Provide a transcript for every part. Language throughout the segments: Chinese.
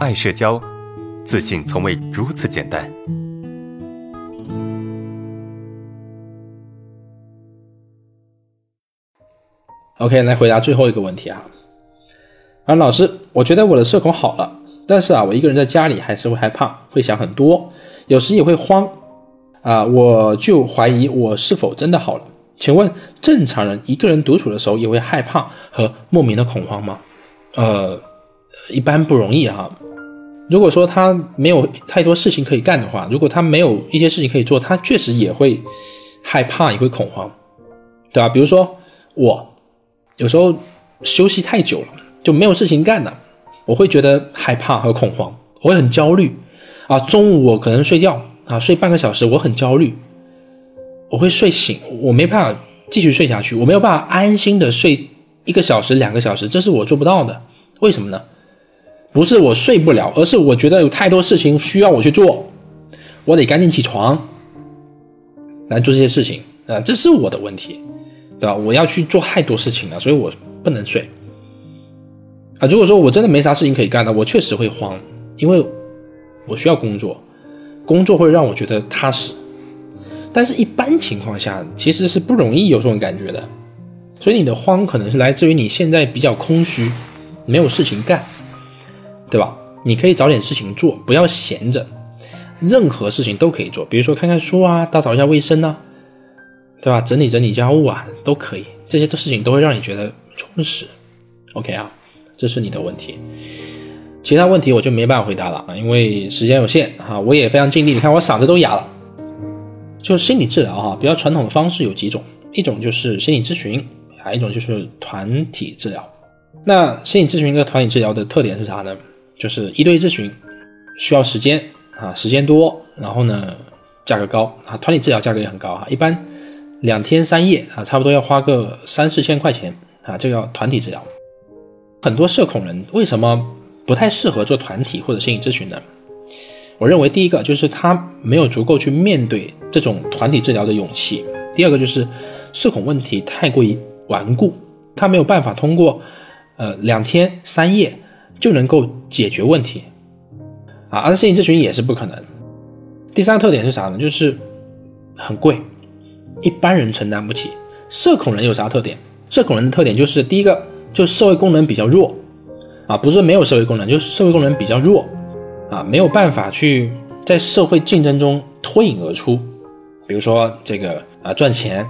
爱社交，自信从未如此简单。OK，来回答最后一个问题啊。啊，老师，我觉得我的社恐好了，但是啊，我一个人在家里还是会害怕，会想很多，有时也会慌。啊，我就怀疑我是否真的好了？请问正常人一个人独处的时候也会害怕和莫名的恐慌吗？呃，一般不容易哈。如果说他没有太多事情可以干的话，如果他没有一些事情可以做，他确实也会害怕，也会恐慌，对吧？比如说我。有时候休息太久了就没有事情干了，我会觉得害怕和恐慌，我会很焦虑啊。中午我可能睡觉啊，睡半个小时，我很焦虑，我会睡醒，我没办法继续睡下去，我没有办法安心的睡一个小时、两个小时，这是我做不到的。为什么呢？不是我睡不了，而是我觉得有太多事情需要我去做，我得赶紧起床来做这些事情啊，这是我的问题。对吧？我要去做太多事情了，所以我不能睡啊。如果说我真的没啥事情可以干的，我确实会慌，因为我需要工作，工作会让我觉得踏实。但是，一般情况下其实是不容易有这种感觉的。所以，你的慌可能是来自于你现在比较空虚，没有事情干，对吧？你可以找点事情做，不要闲着，任何事情都可以做，比如说看看书啊，打扫一下卫生啊。对吧？整理整理家务啊，都可以。这些的事情都会让你觉得充实。OK 啊，这是你的问题。其他问题我就没办法回答了，因为时间有限哈。我也非常尽力，你看我嗓子都哑了。就心理治疗哈，比较传统的方式有几种，一种就是心理咨询，还有一种就是团体治疗。那心理咨询跟团体治疗的特点是啥呢？就是一对一咨询需要时间啊，时间多，然后呢价格高啊。团体治疗价格也很高啊，一般。两天三夜啊，差不多要花个三四千块钱啊，这个叫团体治疗。很多社恐人为什么不太适合做团体或者心理咨询呢？我认为第一个就是他没有足够去面对这种团体治疗的勇气；第二个就是社恐问题太过于顽固，他没有办法通过呃两天三夜就能够解决问题啊，而心理咨询也是不可能。第三个特点是啥呢？就是很贵。一般人承担不起。社恐人有啥特点？社恐人的特点就是第一个，就社会功能比较弱啊，不是没有社会功能，就是社会功能比较弱啊，没有办法去在社会竞争中脱颖而出。比如说这个啊，赚钱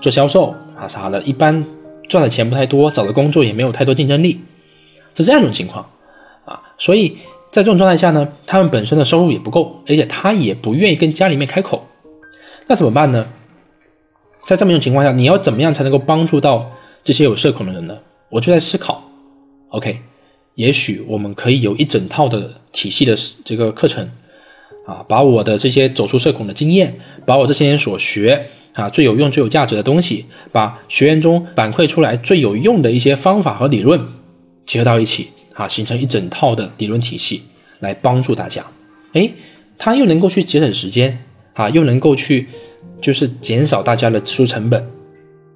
做销售啊啥的，一般赚的钱不太多，找的工作也没有太多竞争力，是这样一种情况。所以在这种状态下呢，他们本身的收入也不够，而且他也不愿意跟家里面开口，那怎么办呢？在这么一种情况下，你要怎么样才能够帮助到这些有社恐的人呢？我就在思考，OK，也许我们可以有一整套的体系的这个课程，啊，把我的这些走出社恐的经验，把我这些年所学啊最有用、最有价值的东西，把学员中反馈出来最有用的一些方法和理论结合到一起，啊，形成一整套的理论体系来帮助大家。哎，他又能够去节省时间，啊，又能够去。就是减少大家的支出成本，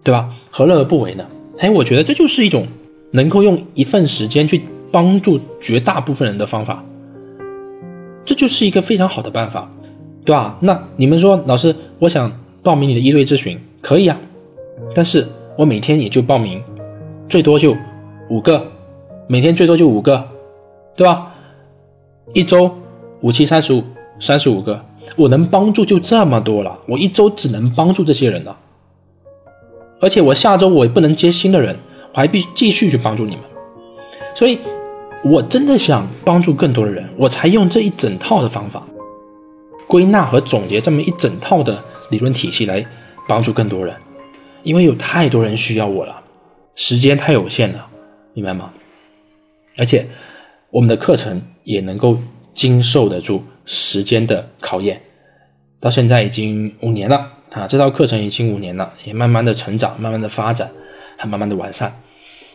对吧？何乐而不为呢？哎，我觉得这就是一种能够用一份时间去帮助绝大部分人的方法，这就是一个非常好的办法，对吧？那你们说，老师，我想报名你的一对咨询，可以啊，但是我每天也就报名，最多就五个，每天最多就五个，对吧？一周五七三十五，三十五个。我能帮助就这么多了，我一周只能帮助这些人了，而且我下周我也不能接新的人，我还必须继续去帮助你们，所以，我真的想帮助更多的人，我才用这一整套的方法，归纳和总结这么一整套的理论体系来帮助更多人，因为有太多人需要我了，时间太有限了，明白吗？而且，我们的课程也能够经受得住。时间的考验，到现在已经五年了啊！这套课程已经五年了，也慢慢的成长，慢慢的发展，还慢慢的完善，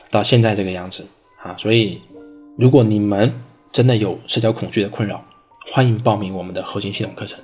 到现在这个样子啊！所以，如果你们真的有社交恐惧的困扰，欢迎报名我们的核心系统课程。